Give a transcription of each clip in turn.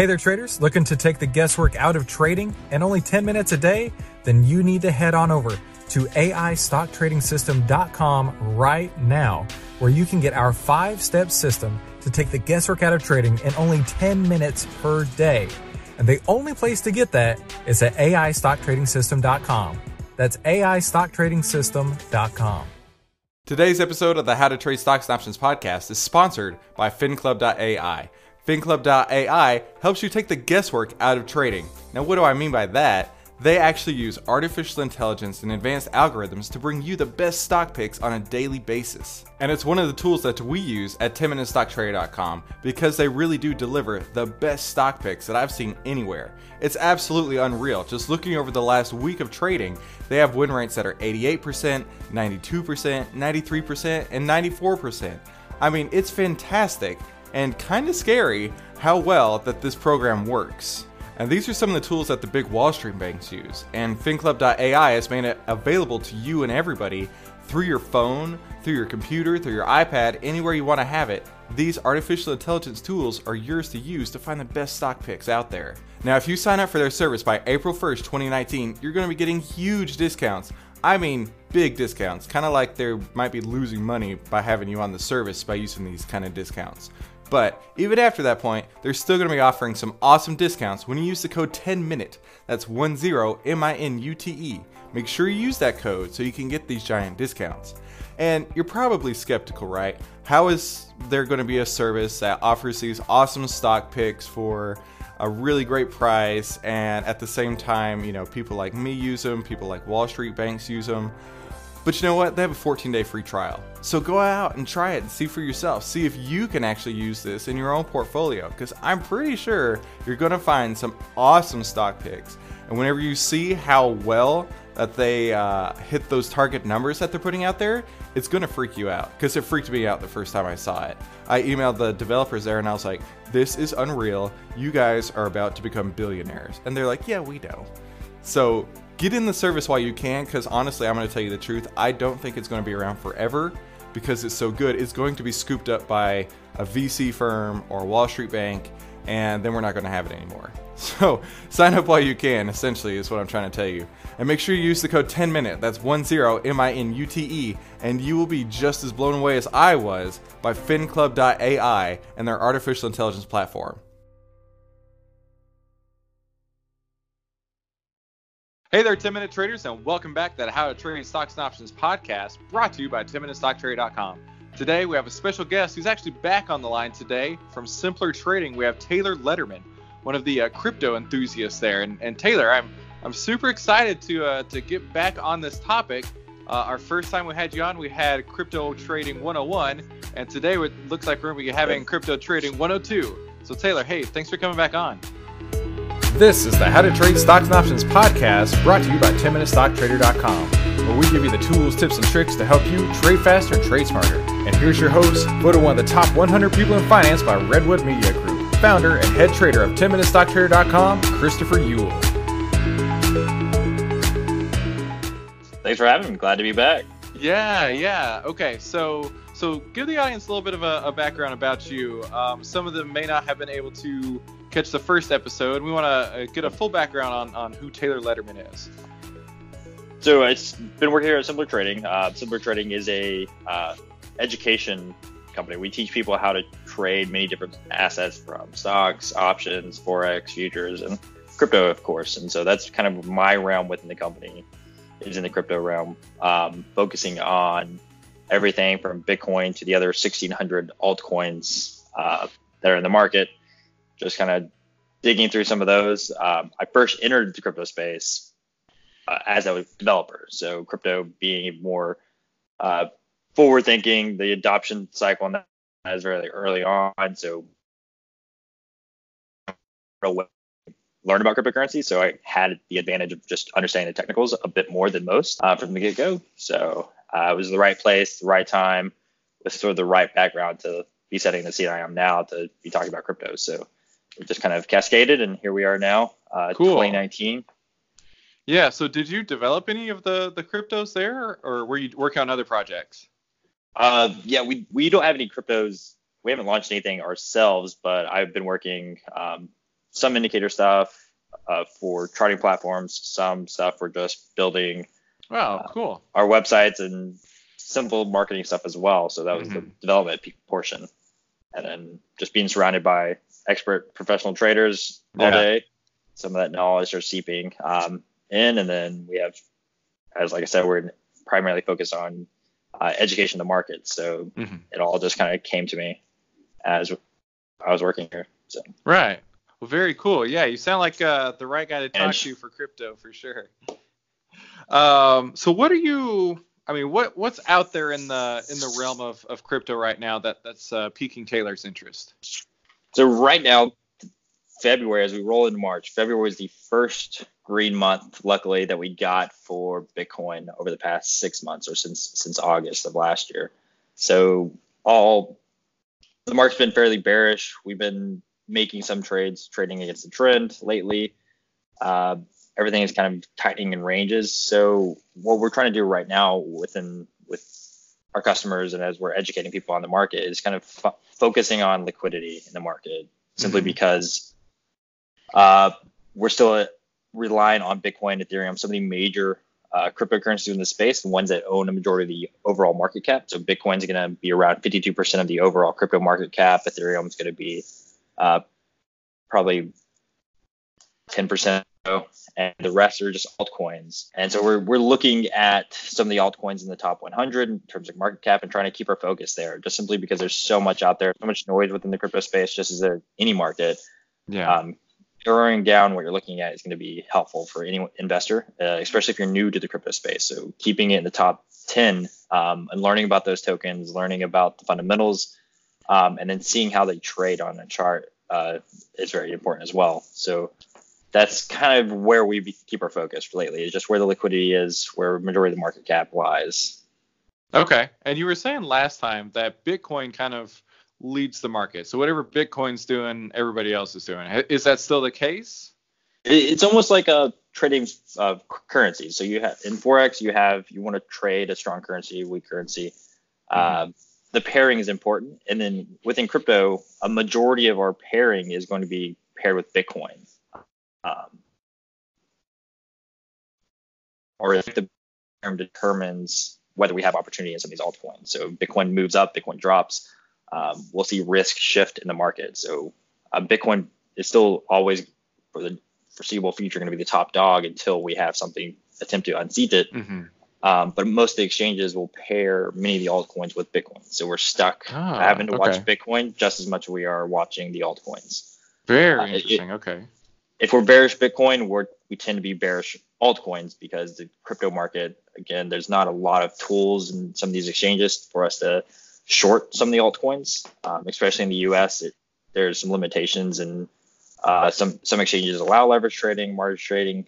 Hey there, traders. Looking to take the guesswork out of trading and only 10 minutes a day? Then you need to head on over to AIStockTradingSystem.com right now, where you can get our five step system to take the guesswork out of trading in only 10 minutes per day. And the only place to get that is at AIStockTradingSystem.com. That's AIStockTradingSystem.com. Today's episode of the How to Trade Stocks and Options podcast is sponsored by FinClub.ai. FinClub.ai helps you take the guesswork out of trading. Now, what do I mean by that? They actually use artificial intelligence and advanced algorithms to bring you the best stock picks on a daily basis. And it's one of the tools that we use at 10MinuteStockTrader.com because they really do deliver the best stock picks that I've seen anywhere. It's absolutely unreal. Just looking over the last week of trading, they have win rates that are 88%, 92%, 93%, and 94%. I mean, it's fantastic and kind of scary how well that this program works. And these are some of the tools that the big Wall Street banks use. And FinClub.ai has made it available to you and everybody through your phone, through your computer, through your iPad, anywhere you want to have it. These artificial intelligence tools are yours to use to find the best stock picks out there. Now, if you sign up for their service by April 1st, 2019, you're going to be getting huge discounts. I mean, big discounts, kind of like they might be losing money by having you on the service by using these kind of discounts. But even after that point, they're still going to be offering some awesome discounts when you use the code 10MINUTE. That's 10 M I N U T E. Make sure you use that code so you can get these giant discounts. And you're probably skeptical, right? How is there going to be a service that offers these awesome stock picks for a really great price and at the same time, you know, people like me use them, people like Wall Street banks use them. But you know what? They have a 14 day free trial. So go out and try it and see for yourself. See if you can actually use this in your own portfolio. Because I'm pretty sure you're going to find some awesome stock picks. And whenever you see how well that they uh, hit those target numbers that they're putting out there, it's going to freak you out. Because it freaked me out the first time I saw it. I emailed the developers there and I was like, this is unreal. You guys are about to become billionaires. And they're like, yeah, we know. So get in the service while you can because honestly i'm going to tell you the truth i don't think it's going to be around forever because it's so good. It's going to be scooped up by a vc firm or a wall street bank and then we're not going to have it anymore. So sign up while you can essentially is what i'm trying to tell you. And make sure you use the code 10 minute that's 10 m-i-n-u-t-e and you will be just as blown away as i was by finclub.ai and their artificial intelligence platform Hey there, 10 Minute Traders, and welcome back to the How to Trade Stocks and Options podcast brought to you by 10MinuteStockTrader.com. Today, we have a special guest who's actually back on the line today from Simpler Trading. We have Taylor Letterman, one of the uh, crypto enthusiasts there. And, and, Taylor, I'm I'm super excited to uh, to get back on this topic. Uh, our first time we had you on, we had Crypto Trading 101, and today it looks like we're going to be having Crypto Trading 102. So, Taylor, hey, thanks for coming back on. This is the How to Trade Stocks and Options podcast brought to you by 10MinuteStockTrader.com, where we give you the tools, tips, and tricks to help you trade faster and trade smarter. And here's your host, voted one of the top 100 people in finance by Redwood Media Group, founder and head trader of 10MinuteStockTrader.com, Christopher Uhl. Thanks for having me. Glad to be back. Yeah, yeah. Okay, so so give the audience a little bit of a, a background about you. Um, some of them may not have been able to catch the first episode. We want to uh, get a full background on, on who Taylor Letterman is. So it's been working here at Simpler Trading. Uh, Simpler Trading is a uh, education company. We teach people how to trade many different assets from stocks, options, forex, futures, and crypto, of course. And so that's kind of my realm within the company is in the crypto realm, um, focusing on everything from Bitcoin to the other 1,600 altcoins uh, that are in the market just kind of digging through some of those. Um, I first entered the crypto space uh, as a developer, so crypto being more uh, forward thinking, the adoption cycle on that is very early on. So learn about cryptocurrency. So I had the advantage of just understanding the technicals a bit more than most uh, from the get go. So uh, it was the right place, the right time, with sort of the right background to be setting the scene I am now to be talking about crypto. So it just kind of cascaded, and here we are now, uh, cool. 2019. Yeah. So, did you develop any of the the cryptos there, or were you working on other projects? Uh, yeah, we we don't have any cryptos. We haven't launched anything ourselves, but I've been working um, some indicator stuff uh, for charting platforms, some stuff for just building Wow, cool. our websites and simple marketing stuff as well. So that was the Mhm. development portion, and then just being surrounded by expert professional traders all Yeah. day. Some of that knowledge are seeping um, in, and then we have, as like I said, we're primarily focused on uh, education the market. So Mhm. it all just kind of came to me as I was working here. So Right. Well, very cool. Yeah, you sound like uh, the right guy to talk And- to for crypto for sure. Um, so what are you? I mean, what what's out there in the in the realm of, of crypto right now that that's uh, piquing Taylor's interest? So right now, February, as we roll into March, February is the first green month, luckily, that we got for Bitcoin over the past six months or since since August of last year. So all the market's been fairly bearish. We've been making some trades, trading against the trend lately. Uh, everything is kind of tightening in ranges. So what we're trying to do right now within with our customers and as we're educating people on the market is kind of fo- focusing on liquidity in the market simply Mhm. because uh, we're still uh, relying on Bitcoin, Ethereum, some of the major uh, cryptocurrencies in the space, the ones that own a majority of the overall market cap. So Bitcoin's going to be around 52% of the overall crypto market cap. Ethereum's going to be uh, probably 10% and the rest are just altcoins. And so we're, we're looking at some of the altcoins in the top 100 in terms of market cap and trying to keep our focus there just simply because there's so much out there, so much noise within the crypto space, just as there any market. Yeah. Um, narrowing down what you're looking at is going to be helpful for any investor, uh, especially if you're new to the crypto space. So keeping it in the top 10 um, and learning about those tokens, learning about the fundamentals, um, and then seeing how they trade on a chart uh, is very important as well. So that's kind of where we keep our focus lately, is just where the liquidity is, where majority of the market cap lies. Okay. And you were saying last time that Bitcoin kind of leads the market. So whatever Bitcoin's doing, everybody else is doing. Is that still the case? It's almost like a trading uh, currency. So you have in forex, you have you want to trade a strong currency, weak currency. Um, the pairing is important, and then within crypto, a majority of our pairing is going to be paired with Bitcoin. Um, or if the term determines whether we have opportunity in some of these altcoins. So Bitcoin moves up, Bitcoin drops. Um, we'll see risk shift in the market. So uh, Bitcoin is still always for the foreseeable future going to be the top dog until we have something attempt to unseat it. Mm-hmm. Um, but most of the exchanges will pair many of the altcoins with Bitcoin. So we're stuck Ah, having to watch. Bitcoin just as much as we are watching the altcoins. Very Uh, it- interesting. okay. If we're bearish Bitcoin, we're, we tend to be bearish altcoins because the crypto market, again, there's not a lot of tools in some of these exchanges for us to short some of the altcoins, um, especially in the US. It, there's some limitations and uh, some some exchanges allow leverage trading, margin trading,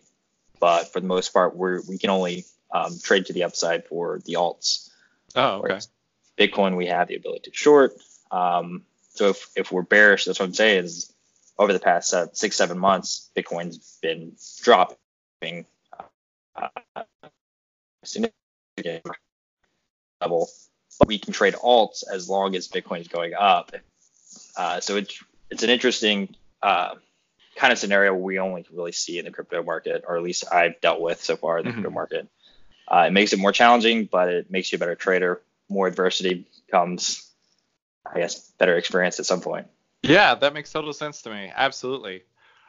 but for the most part, we're we can only um, trade to the upside for the alts. Oh, okay. Whereas Bitcoin, we have the ability to short. Um, so if, if we're bearish, that's what I'm saying is over the past uh, six, seven months, Bitcoin's been dropping uh, significant level. But we can trade alts as long as Bitcoin is going up. Uh, so it's it's an interesting uh, kind of scenario we only really see in the crypto market, or at least I've dealt with so far in the Mhm. crypto market. Uh, it makes it more challenging, but it makes you a better trader. More adversity comes, I guess, better experience at some point. Yeah, that makes total sense to me. Absolutely.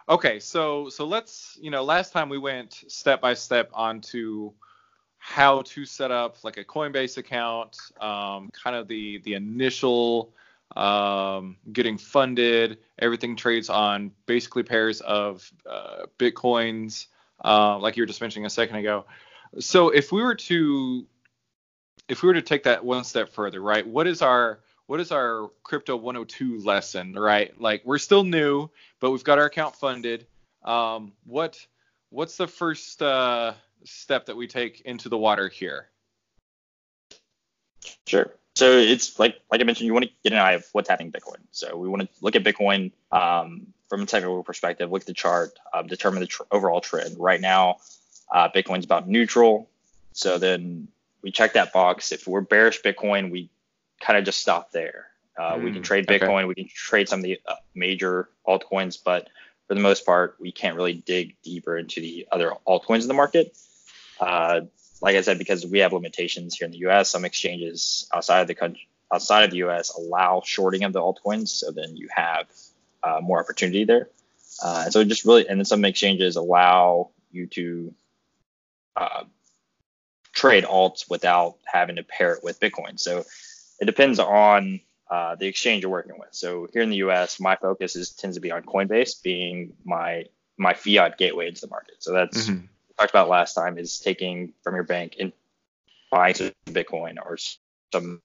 Okay, so so let's you know last time we went step by step onto how to set up like a Coinbase account, um, kind of the the initial um, getting funded. Everything trades on basically pairs of uh, bitcoins, uh, like you were just mentioning a second ago. So if we were to if we were to take that one step further, right? What is our what is our crypto 102 lesson, right? Like we're still new, but we've got our account funded. Um, what what's the first uh, step that we take into the water here? Sure. So it's like like I mentioned, you want to get an eye of what's happening in Bitcoin. So we want to look at Bitcoin um, from a technical perspective, look at the chart, uh, determine the tr- overall trend. Right now, uh, Bitcoin's about neutral. So then we check that box. If we're bearish Bitcoin, we kind of just stop there. Uh, we can Mm, trade okay. Bitcoin, we can trade some of the uh, major altcoins, but for the most part, we can't really dig deeper into the other altcoins in the market. Uh, like I said, because we have limitations here in the U.S., some exchanges outside of the country, outside of the U.S., allow shorting of the altcoins, so then you have uh, more opportunity there. Uh, so just really, and then some exchanges allow you to uh, trade alts without having to pair it with Bitcoin. So it depends on uh, the exchange you're working with. So here in the U.S., my focus is tends to be on Coinbase, being my my fiat gateway into the market. So that's mm-hmm. talked about last time is taking from your bank and buying some Bitcoin or some,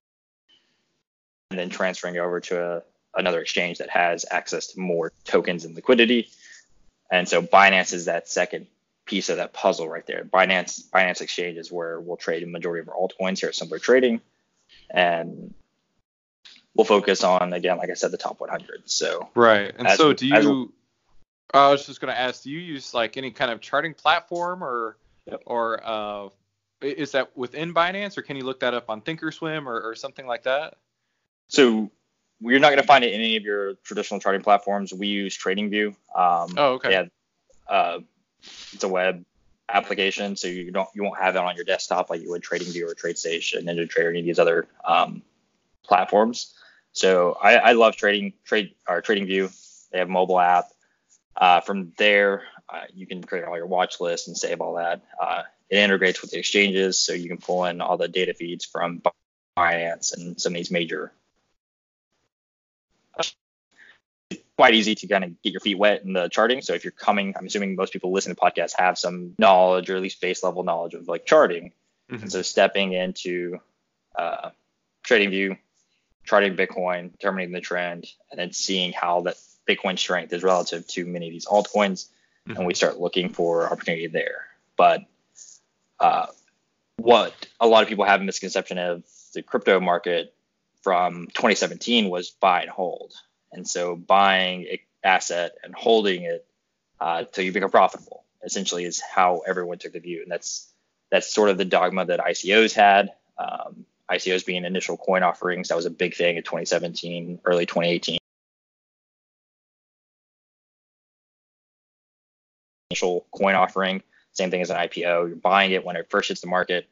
and then transferring over to a, another exchange that has access to more tokens and liquidity. And so Binance is that second piece of that puzzle right there. Binance Binance Exchange is where we'll trade a majority of our altcoins here at Simpler Trading, and we'll focus on again, like I said, the top 100. So right. And so do you? I was just going to ask, do you use like any kind of charting platform or yep. or uh, is that within Binance or can you look that up on Thinkorswim or, or something like that? So you're not going to find it in any of your traditional charting platforms. We use TradingView. Um, oh, okay. Yeah, uh, it's a web application, so you don't you won't have it on your desktop like you would TradingView or TradeStation, NinjaTrader, any of these other um, platforms. So I, I, love trading trade or TradingView. They have a mobile app. Uh, from there, uh, you can create all your watch lists and save all that. Uh, it integrates with the exchanges, so you can pull in all the data feeds from Binance and some of these major quite easy to kind of get your feet wet in the charting. So if you're coming, I'm assuming most people listen to podcasts have some knowledge or at least base level knowledge of like charting. Mm-hmm. And so stepping into uh, TradingView, charting Bitcoin, determining the trend, and then seeing how that Bitcoin strength is relative to many of these altcoins, mm-hmm. and we start looking for opportunity there. But uh, what a lot of people have a misconception of the crypto market from 2017 was buy and hold. And so buying an asset and holding it uh, till you become profitable essentially is how everyone took the view. And that's that's sort of the dogma that ICOs had. Um, ICOs being initial coin offerings, that was a big thing in 2017, early 2018. Initial coin offering, same thing as an IPO. You're buying it when it first hits the market,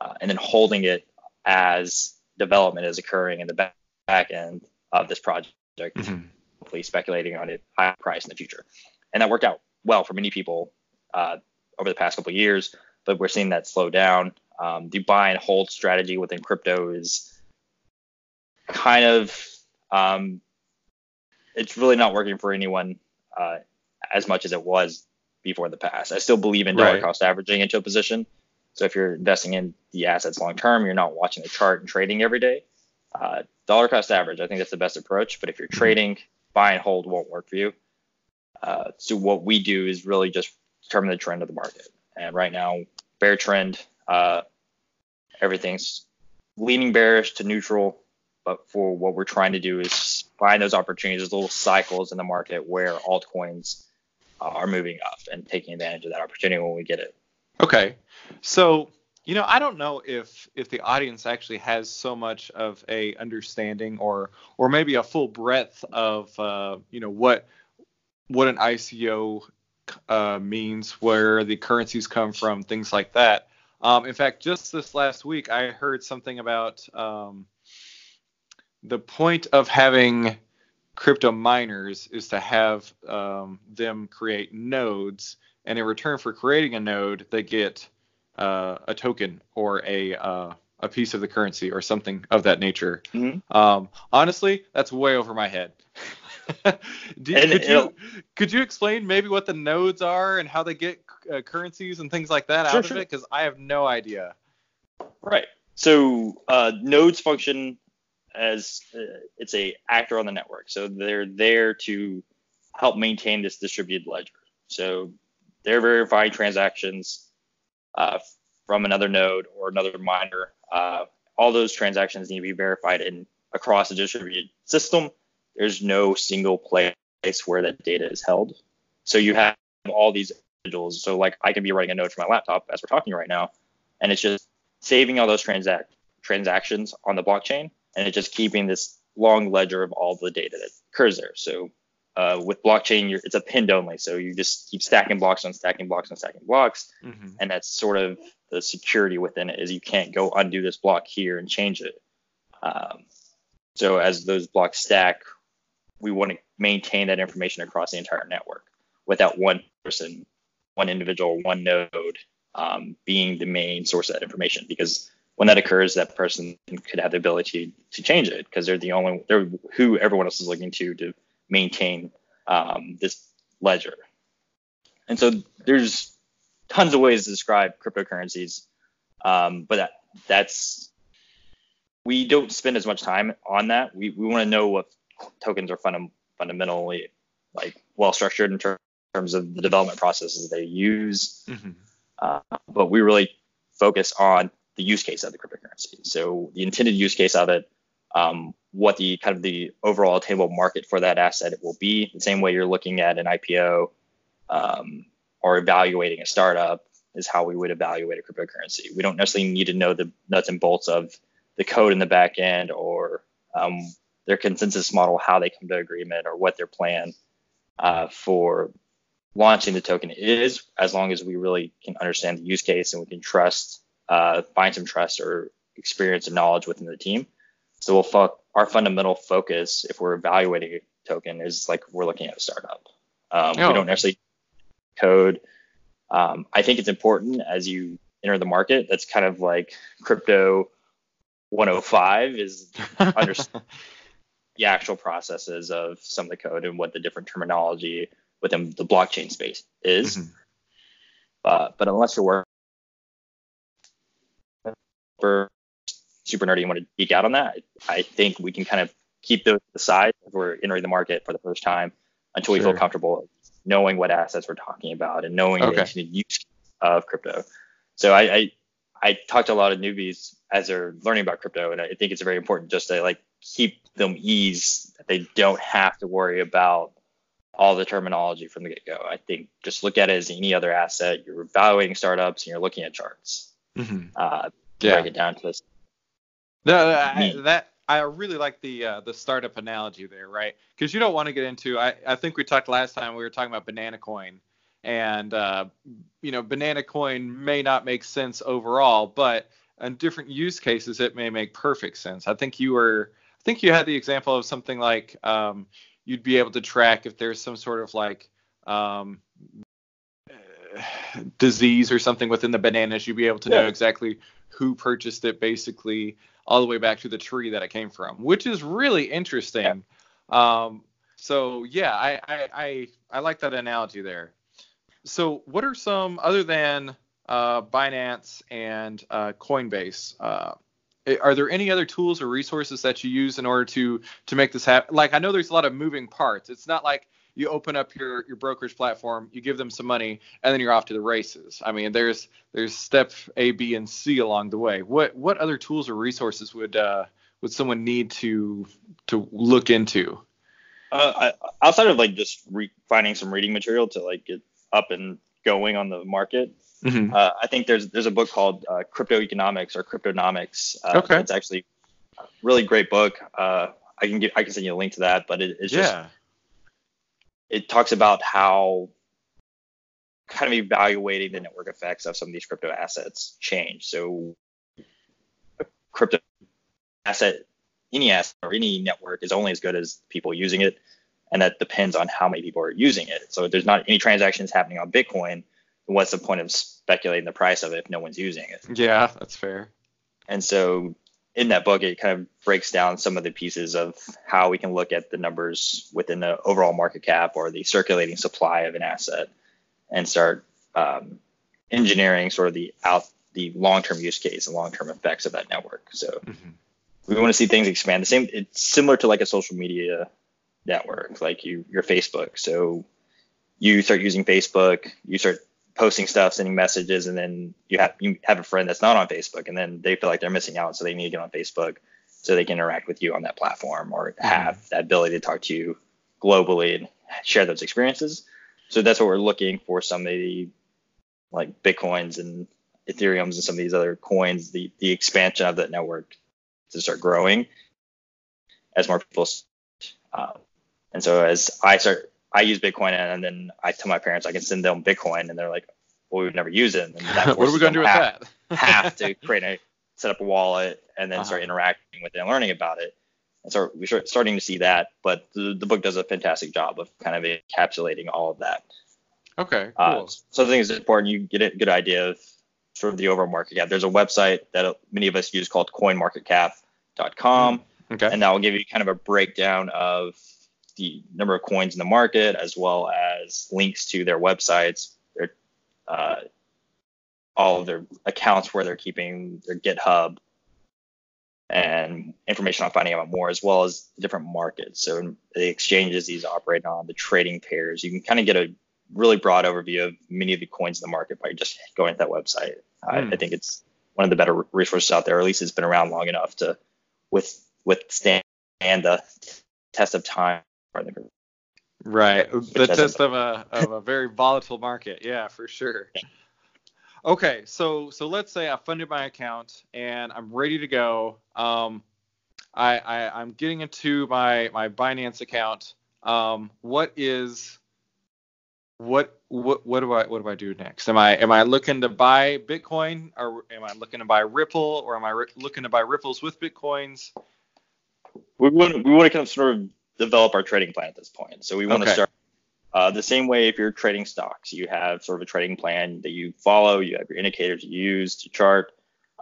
uh, and then holding it as development is occurring in the back end of this project mm-hmm. hopefully speculating on a high price in the future. And that worked out well for many people uh, over the past couple of years, but we're seeing that slow down. Um, the buy and hold strategy within crypto is kind of um, it's really not working for anyone uh, as much as it was before the past. I still believe in dollar right. cost averaging into a position. So if you're investing in the assets long term, you're not watching the chart and trading every day. Uh, dollar cost average, I think that's the best approach. But if you're mm-hmm. trading, buy and hold won't work for you. Uh, so what we do is really just determine the trend of the market. And right now, bear trend, uh, everything's leaning bearish to neutral. But for what we're trying to do is find those opportunities, those little cycles in the market where altcoins uh, are moving up and taking advantage of that opportunity when we get it. Okay. So you know, I don't know if if the audience actually has so much of a understanding or or maybe a full breadth of uh, you know what what an ICO uh, means, where the currencies come from, things like that. Um, in fact, just this last week, I heard something about um, the point of having crypto miners is to have um, them create nodes, and in return for creating a node, they get uh, a token or a uh, a piece of the currency or something of that nature. Mm-hmm. Um, honestly, that's way over my head. Do, could you could you explain maybe what the nodes are and how they get uh, currencies and things like that sure, out sure. of it? Because I have no idea. Right. So uh, nodes function as uh, it's a actor on the network. So they're there to help maintain this distributed ledger. So they're verifying transactions uh, from another node or another miner. Uh, all those transactions need to be verified in across a distributed system. There's no single place where that data is held. So you have all these individuals. So like I can be writing a node for my laptop as we're talking right now, and it's just saving all those transact transactions on the blockchain, and it's just keeping this long ledger of all the data that occurs there. So uh, with blockchain, you're, it's append only, so you just keep stacking blocks on stacking blocks on stacking blocks, Mm-hmm. and that's sort of the security within it is you can't go undo this block here and change it. Um, so as those blocks stack, we want to maintain that information across the entire network without one person, one individual, one node um, being the main source of that information. Because when that occurs, that person could have the ability to change it because they're the only they're who everyone else is looking to to maintain um, this ledger. And so there's tons of ways to describe cryptocurrencies, um, but that, that's we don't spend as much time on that. We we want to know what tokens are funda- fundamentally like well structured in ter- terms of the development processes they use, Mm-hmm. uh, but we really focus on the use case of the cryptocurrency. So the intended use case of it, um, what the kind of the overall attainable market for that asset will be. The same way you're looking at an IPO um, or evaluating a startup is how we would evaluate a cryptocurrency. We don't necessarily need to know the nuts and bolts of the code in the back end or um, their consensus model, how they come to agreement, or what their plan uh, for launching the token is, as long as we really can understand the use case and we can trust, uh, find some trust or experience and knowledge within the team. So we'll fo- our fundamental focus, if we're evaluating a token, is like we're looking at a startup. Um, Oh, we don't necessarily code. Um, I think it's important as you enter the market. That's kind of like crypto 105 is Understand. the actual processes of some of the code and what the different terminology within the blockchain space is. Mhm. Uh, but unless you're working for super nerdy and want to geek out on that, I think we can kind of keep those aside if we're entering the market for the first time until we Sure. feel comfortable knowing what assets we're talking about and knowing Okay. the use of crypto. So I, I I talk to a lot of newbies as they're learning about crypto, and I think it's very important just to like keep them ease that they don't have to worry about all the terminology from the get go. I think just look at it as any other asset. You're evaluating startups and you're looking at charts. Mhm. Uh, Yeah. Break it down to this. No, I, that I really like the uh, the startup analogy there, right? Because you don't want to get into. I, I think we talked last time we were talking about banana coin, and uh, you know, banana coin may not make sense overall, but in different use cases it may make perfect sense. I think you were. I think you had the example of something like um, you'd be able to track if there's some sort of like um, disease or something within the bananas, you'd be able to know exactly who purchased it, basically all the way back to the tree that it came from, which is really interesting. Um, so yeah, I, I I I like that analogy there. So what are some other than uh, Binance and uh, Coinbase? Uh, are there any other tools or resources that you use in order to to make this happen? Like I know there's a lot of moving parts. It's not like you open up your your brokerage platform, you give them some money, and then you're off to the races. I mean, there's there's step A, B, and C along the way. What what other tools or resources would uh, would someone need to to look into? Uh, I, outside of like just re- finding some reading material to like get up and going on the market, Mm-hmm. uh, I think there's there's a book called uh, Crypto Economics or Cryptonomics. Uh, Okay. It's actually a really great book. Uh, I can get I can send you a link to that, but it, it's just Yeah. It talks about how kind of evaluating the network effects of some of these crypto assets change. So a crypto asset, any asset or any network is only as good as people using it. And that depends on how many people are using it. So if there's not any transactions happening on Bitcoin, what's the point of speculating the price of it if no one's using it? Yeah, that's fair. And so in that book, it kind of breaks down some of the pieces of how we can look at the numbers within the overall market cap or the circulating supply of an asset and start um, engineering sort of the out the long-term use case and long-term effects of that network. So Mhm. we want to see things expand. The same, it's similar to like a social media network, like you your Facebook. So you start using Facebook, you start posting stuff, sending messages, and then you have you have a friend that's not on Facebook, and then they feel like they're missing out, so they need to get on Facebook so they can interact with you on that platform or have that ability to talk to you globally and share those experiences. So that's what we're looking for some of the like Bitcoins and Ethereums and some of these other coins, the the expansion of that network to start growing as more people. Uh, and so as I start I use Bitcoin, and then I tell my parents I can send them Bitcoin, and they're like, "Well, we've never used it." And that what are we going to do with have, that? have to create a set up a wallet and then uh-huh. start interacting with it and learning about it. And so we're starting to see that, but the, the book does a fantastic job of kind of encapsulating all of that. Okay, uh, cool. Uh, so I think it's important you get a good idea of sort of the overall market cap. There's a website that many of us use called coinmarketcap.com. Mm, okay. And that will give you kind of a breakdown of the number of coins in the market as well as links to their websites, their uh, all of their accounts where they're keeping their GitHub and information on finding out more, as well as different markets. So the exchanges these operate on, the trading pairs, you can kind of get a really broad overview of many of the coins in the market by just going to that website. Mm. I, hmm. I, think it's one of the better resources out there, or at least it's been around long enough to with withstand the test of time. Right, the test of a of a very volatile market. Yeah, for sure. Yeah. Okay, so so let's say I funded my account and I'm ready to go. Um, I, I I'm getting into my my Binance account. Um, what is what what what do I what do I do next? Am I am I looking to buy Bitcoin or am I looking to buy Ripple or am I looking to buy Ripples with Bitcoins? We want we want to kind of sort of develop our trading plan at this point. So we want okay. to start uh, the same way if you're trading stocks, you have sort of a trading plan that you follow, you have your indicators you use to chart,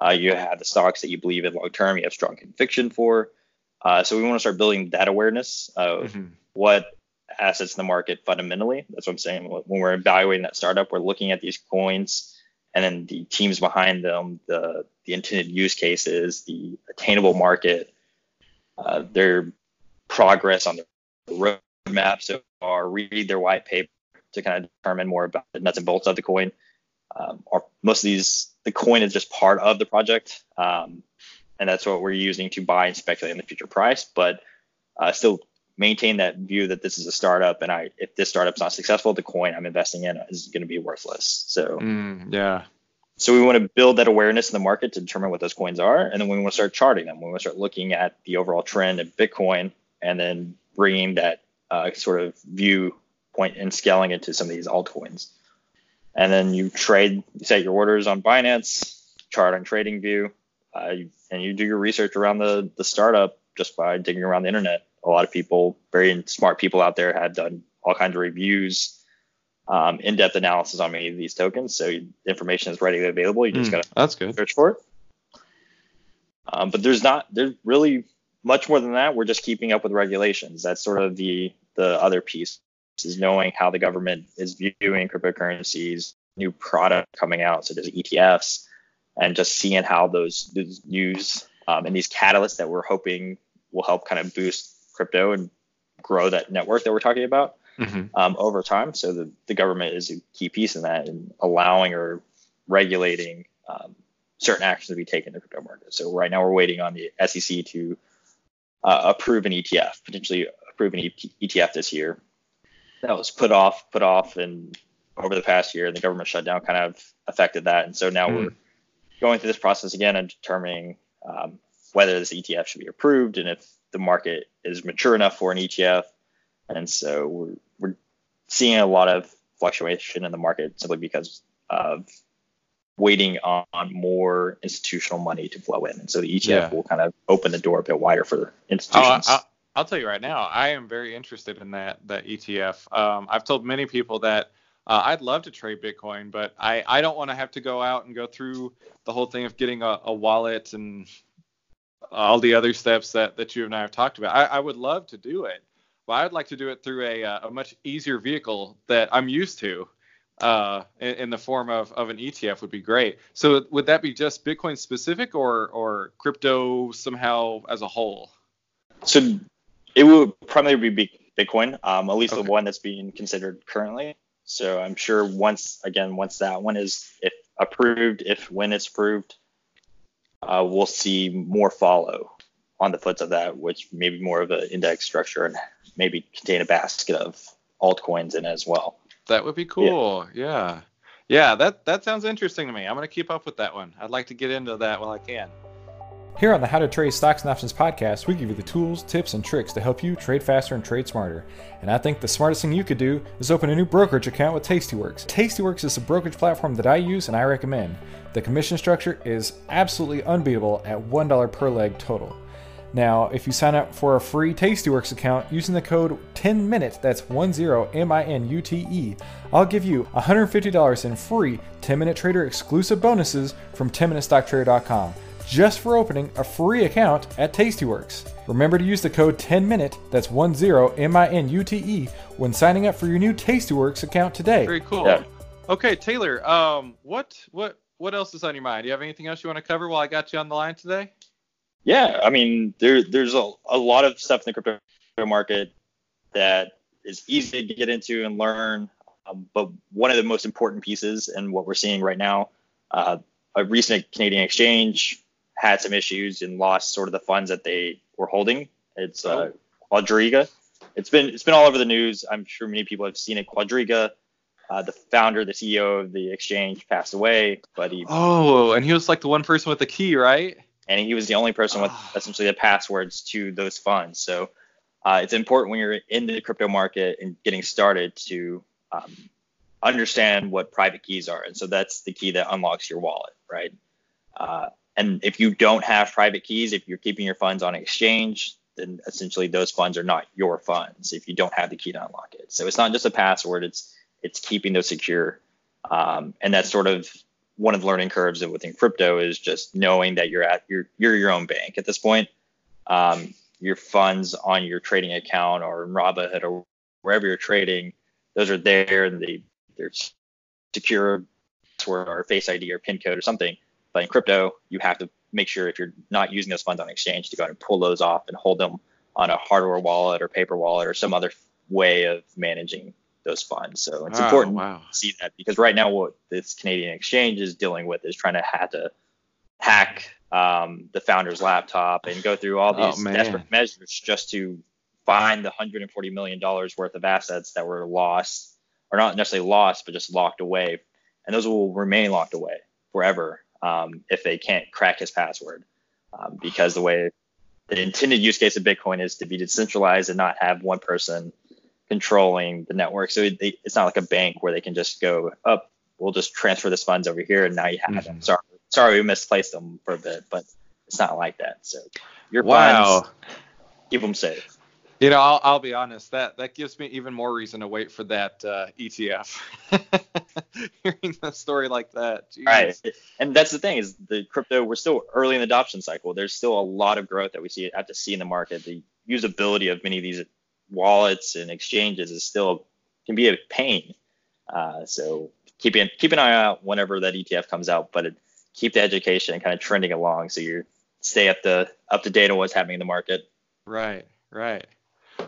uh, you have the stocks that you believe in long term, you have strong conviction for. Uh, so we want to start building that awareness of mm-hmm. what assets in the market fundamentally. That's what I'm saying. When we're evaluating that startup, we're looking at these coins and then the teams behind them, the, the intended use cases, the attainable market, uh, their progress on the roadmap so far, read their white paper to kind of determine more about the nuts and bolts of the coin. Um, or most of these, the coin is just part of the project, um, and that's what we're using to buy and speculate on the future price. But uh, still maintain that view that this is a startup, and I, if this startup's not successful, the coin I'm investing in is going to be worthless. So mm, yeah. So we want to build that awareness in the market to determine what those coins are, and then we want to start charting them. We want to start looking at the overall trend of Bitcoin, and then bringing that uh, sort of viewpoint and scaling it to some of these altcoins. And then you trade, you set your orders on Binance, chart on TradingView, uh, and you do your research around the the startup just by digging around the internet. A lot of people, very smart people out there, have done all kinds of reviews, um, in-depth analysis on many of these tokens. So information is readily available. You just mm, gotta that's good. search for it. Um, but there's not there's really much more than that, we're just keeping up with regulations. That's sort of the the other piece is knowing how the government is viewing cryptocurrencies, new product coming out, such as ETFs, and just seeing how those, those news um, and these catalysts that we're hoping will help kind of boost crypto and grow that network that we're talking about mm-hmm. um, over time. So the, the government is a key piece in that and allowing or regulating um, certain actions to be taken in the crypto market. So right now we're waiting on the SEC to uh, approve an ETF, potentially approve an ETF this year. That was put off, put off, and over the past year, the government shutdown kind of affected that, and so now mm. we're going through this process again and determining um, whether this ETF should be approved and if the market is mature enough for an ETF. And so we're, we're seeing a lot of fluctuation in the market simply because of waiting on, more institutional money to flow in. And so the ETF yeah. will kind of open the door a bit wider for institutions. Oh, I, will tell you right now, I am very interested in that that ETF. Um, I've told many people that uh, I'd love to trade Bitcoin, but I, I don't want to have to go out and go through the whole thing of getting a, a wallet and all the other steps that, that you and I have talked about. I, I would love to do it, but I'd like to do it through a, uh, a much easier vehicle that I'm used to uh, in, in, the form of, of an ETF would be great. So would that be just Bitcoin specific or or crypto somehow as a whole? So it would primarily be Bitcoin, um, at least okay. the one that's being considered currently. So I'm sure once again, once that one is if approved, if when it's approved, uh, we'll see more follow on the foots of that, which maybe more of an index structure and maybe contain a basket of altcoins in as well. That would be cool. Yeah. yeah. yeah. that that sounds interesting to me. I'm going to keep up with that one. I'd like to get into that while I can. Here on the How to Trade Stocks and Options podcast, we give you the tools, tips, and tricks to help you trade faster and trade smarter. And I think the smartest thing you could do is open a new brokerage account with Tastyworks. Tastyworks is a brokerage platform that I use and I recommend. The commission structure is absolutely unbeatable at $1 per leg total. Now, if you sign up for a free Tastyworks account using the code 10MINUTE, that's 10 M I N U T E, I'll give you $150 in free 10 Minute Trader exclusive bonuses from 10MinuteStockTrader.com just for opening a free account at Tastyworks. Remember to use the code 10MINUTE, that's 10 M I N U T E, when signing up for your new Tastyworks account today. Very cool. Yeah. Okay, Taylor, um, what what what else is on your mind? Do you have anything else you want to cover while I got you on the line today? Yeah, I mean, there there's a, a lot of stuff in the crypto market that is easy to get into and learn. Um, but one of the most important pieces, and what we're seeing right now, uh, a recent Canadian exchange had some issues and lost sort of the funds that they were holding. It's uh, Quadriga. It's been it's been all over the news. I'm sure many people have seen it. Quadriga, uh, the founder, the CEO of the exchange, passed away, but he Oh, and he was like the one person with the key, right? And he was the only person with Ah. essentially the passwords to those funds. So uh, it's important when you're in the crypto market and getting started to um, understand what private keys are. And so that's the key that unlocks your wallet, right? Uh, and if you don't have private keys, if you're keeping your funds on exchange, then essentially those funds are not your funds if you don't have the key to unlock it. So it's not just a password; it's it's keeping those secure. Um, and that's sort of one of the learning curves of within crypto is just knowing that you're at you're you're your own bank at this point. Um, your funds on your trading account or in Robinhood or wherever you're trading, those are there and they they're secure password or face ID or PIN code or something. But in crypto, you have to make sure if you're not using those funds on exchange to go and pull those off and hold them on a hardware wallet or paper wallet or some other way of managing those funds. So it's Oh, important Wow. to see that because right now what this Canadian exchange is dealing with is trying to have to hack um, the founder's laptop and go through all Oh, these man. desperate measures just to find the 140 million dollars worth of assets that were lost or not necessarily lost but just locked away and those will remain locked away forever um, if they can't crack his password um, because the way the intended use case of bitcoin is to be decentralized and not have one person controlling the network so it, it's not like a bank where they can just go up we'll just transfer this funds over here and now you have them Mhm. sorry sorry we misplaced them for a bit but it's not like that so your Wow. funds keep them safe You know, I'll, I'll be honest. That that gives me even more reason to wait for that uh, ETF. Hearing a story like that. Right. And that's the thing is the crypto, we're still early in the adoption cycle. There's still a lot of growth that we see have to see in the market. The usability of many of these wallets and exchanges is still can be a pain. Uh, so keep an keep an eye out whenever that ETF comes out, but it, keep the education kind of trending along so you stay up to up to date on what's happening in the market. Right, right.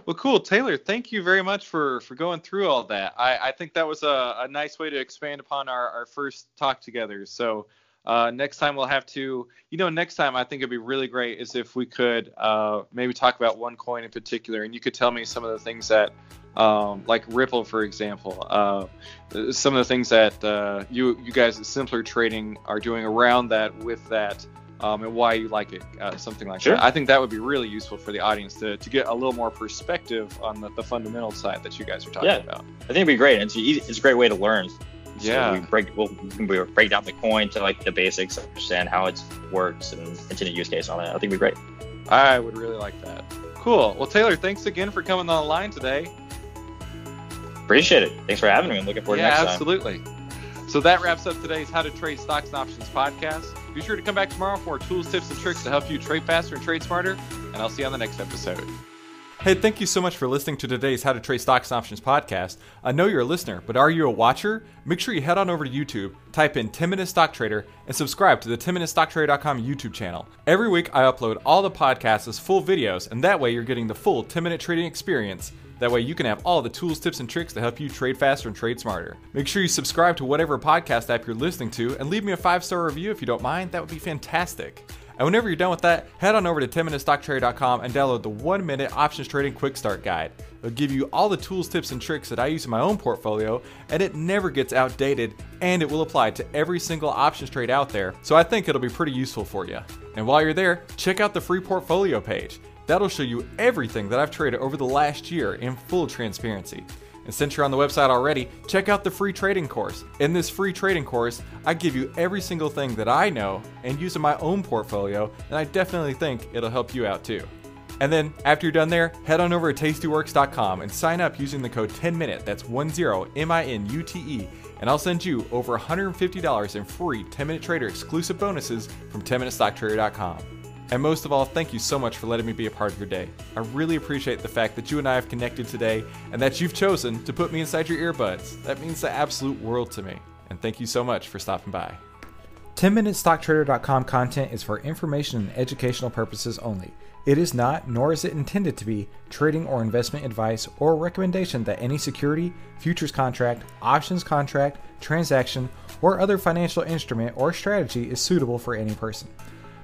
Well, cool, Taylor. Thank you very much for for going through all that. I, I think that was a, a nice way to expand upon our, our first talk together. So uh, next time we'll have to, you know, next time I think it'd be really great is if we could uh, maybe talk about one coin in particular, and you could tell me some of the things that, um, like Ripple, for example, uh, some of the things that uh, you you guys at Simpler Trading are doing around that with that um, and why you like it, uh, something like Sure. that. I think that would be really useful for the audience to, to get a little more perspective on the, the fundamental side that you guys are talking Yeah. about. I think it'd be great. It's it's a great way to learn. So Yeah. we break we'll, we break down the coin to like the basics, understand how it works, and intended use case on it. I think it'd be great. I would really like that. Cool. Well, Taylor, thanks again for coming on the line today. Appreciate it. Thanks for having me. I'm looking forward yeah, to next time. absolutely. So that wraps up today's How to Trade Stocks and Options podcast. Be sure to come back tomorrow for more tools, tips, and tricks to help you trade faster and trade smarter. And I'll see you on the next episode. Hey, thank you so much for listening to today's How to Trade Stocks and Options podcast. I know you're a listener, but are you a watcher? Make sure you head on over to YouTube, type in 10 Minute Stock Trader, and subscribe to the 10MinuteStockTrader.com YouTube channel. Every week, I upload all the podcasts as full videos, and that way you're getting the full 10 minute trading experience. That way you can have all the tools, tips, and tricks to help you trade faster and trade smarter. Make sure you subscribe to whatever podcast app you're listening to and leave me a five star review if you don't mind. That would be fantastic. And whenever you're done with that, head on over to 10minutestocktrader.com and download the 1 minute options trading quick start guide. It'll give you all the tools, tips, and tricks that I use in my own portfolio, and it never gets outdated, and it will apply to every single options trade out there, so I think it'll be pretty useful for you. And while you're there, check out the free portfolio page. That'll show you everything that I've traded over the last year in full transparency. And since you're on the website already, check out the free trading course. In this free trading course, I give you every single thing that I know and use in my own portfolio, and I definitely think it'll help you out too. And then, after you're done there, head on over to tastyworks.com and sign up using the code 10MINUTE, that's 10 M I N U T E, and I'll send you over $150 in free 10 Minute Trader exclusive bonuses from 10MinuteStockTrader.com. And most of all, thank you so much for letting me be a part of your day. I really appreciate the fact that you and I have connected today and that you've chosen to put me inside your earbuds. That means the absolute world to me. And thank you so much for stopping by. 10MinuteStockTrader.com content is for information and educational purposes only. It is not, nor is it intended to be, trading or investment advice or recommendation that any security, futures contract, options contract, transaction, or other financial instrument or strategy is suitable for any person.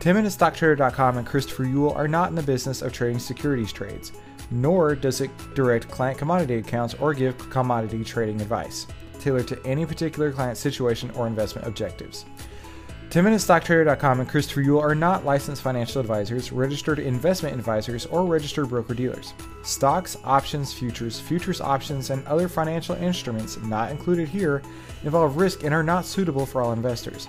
10MinuteStockTrader.com and Christopher Uhl are not in the business of trading securities trades, nor does it direct client commodity accounts or give commodity trading advice, tailored to any particular client situation or investment objectives. Tim 10MinuteStockTrader.com and Christopher Uhl are not licensed financial advisors, registered investment advisors, or registered broker dealers. Stocks, options, futures, futures options, and other financial instruments not included here involve risk and are not suitable for all investors.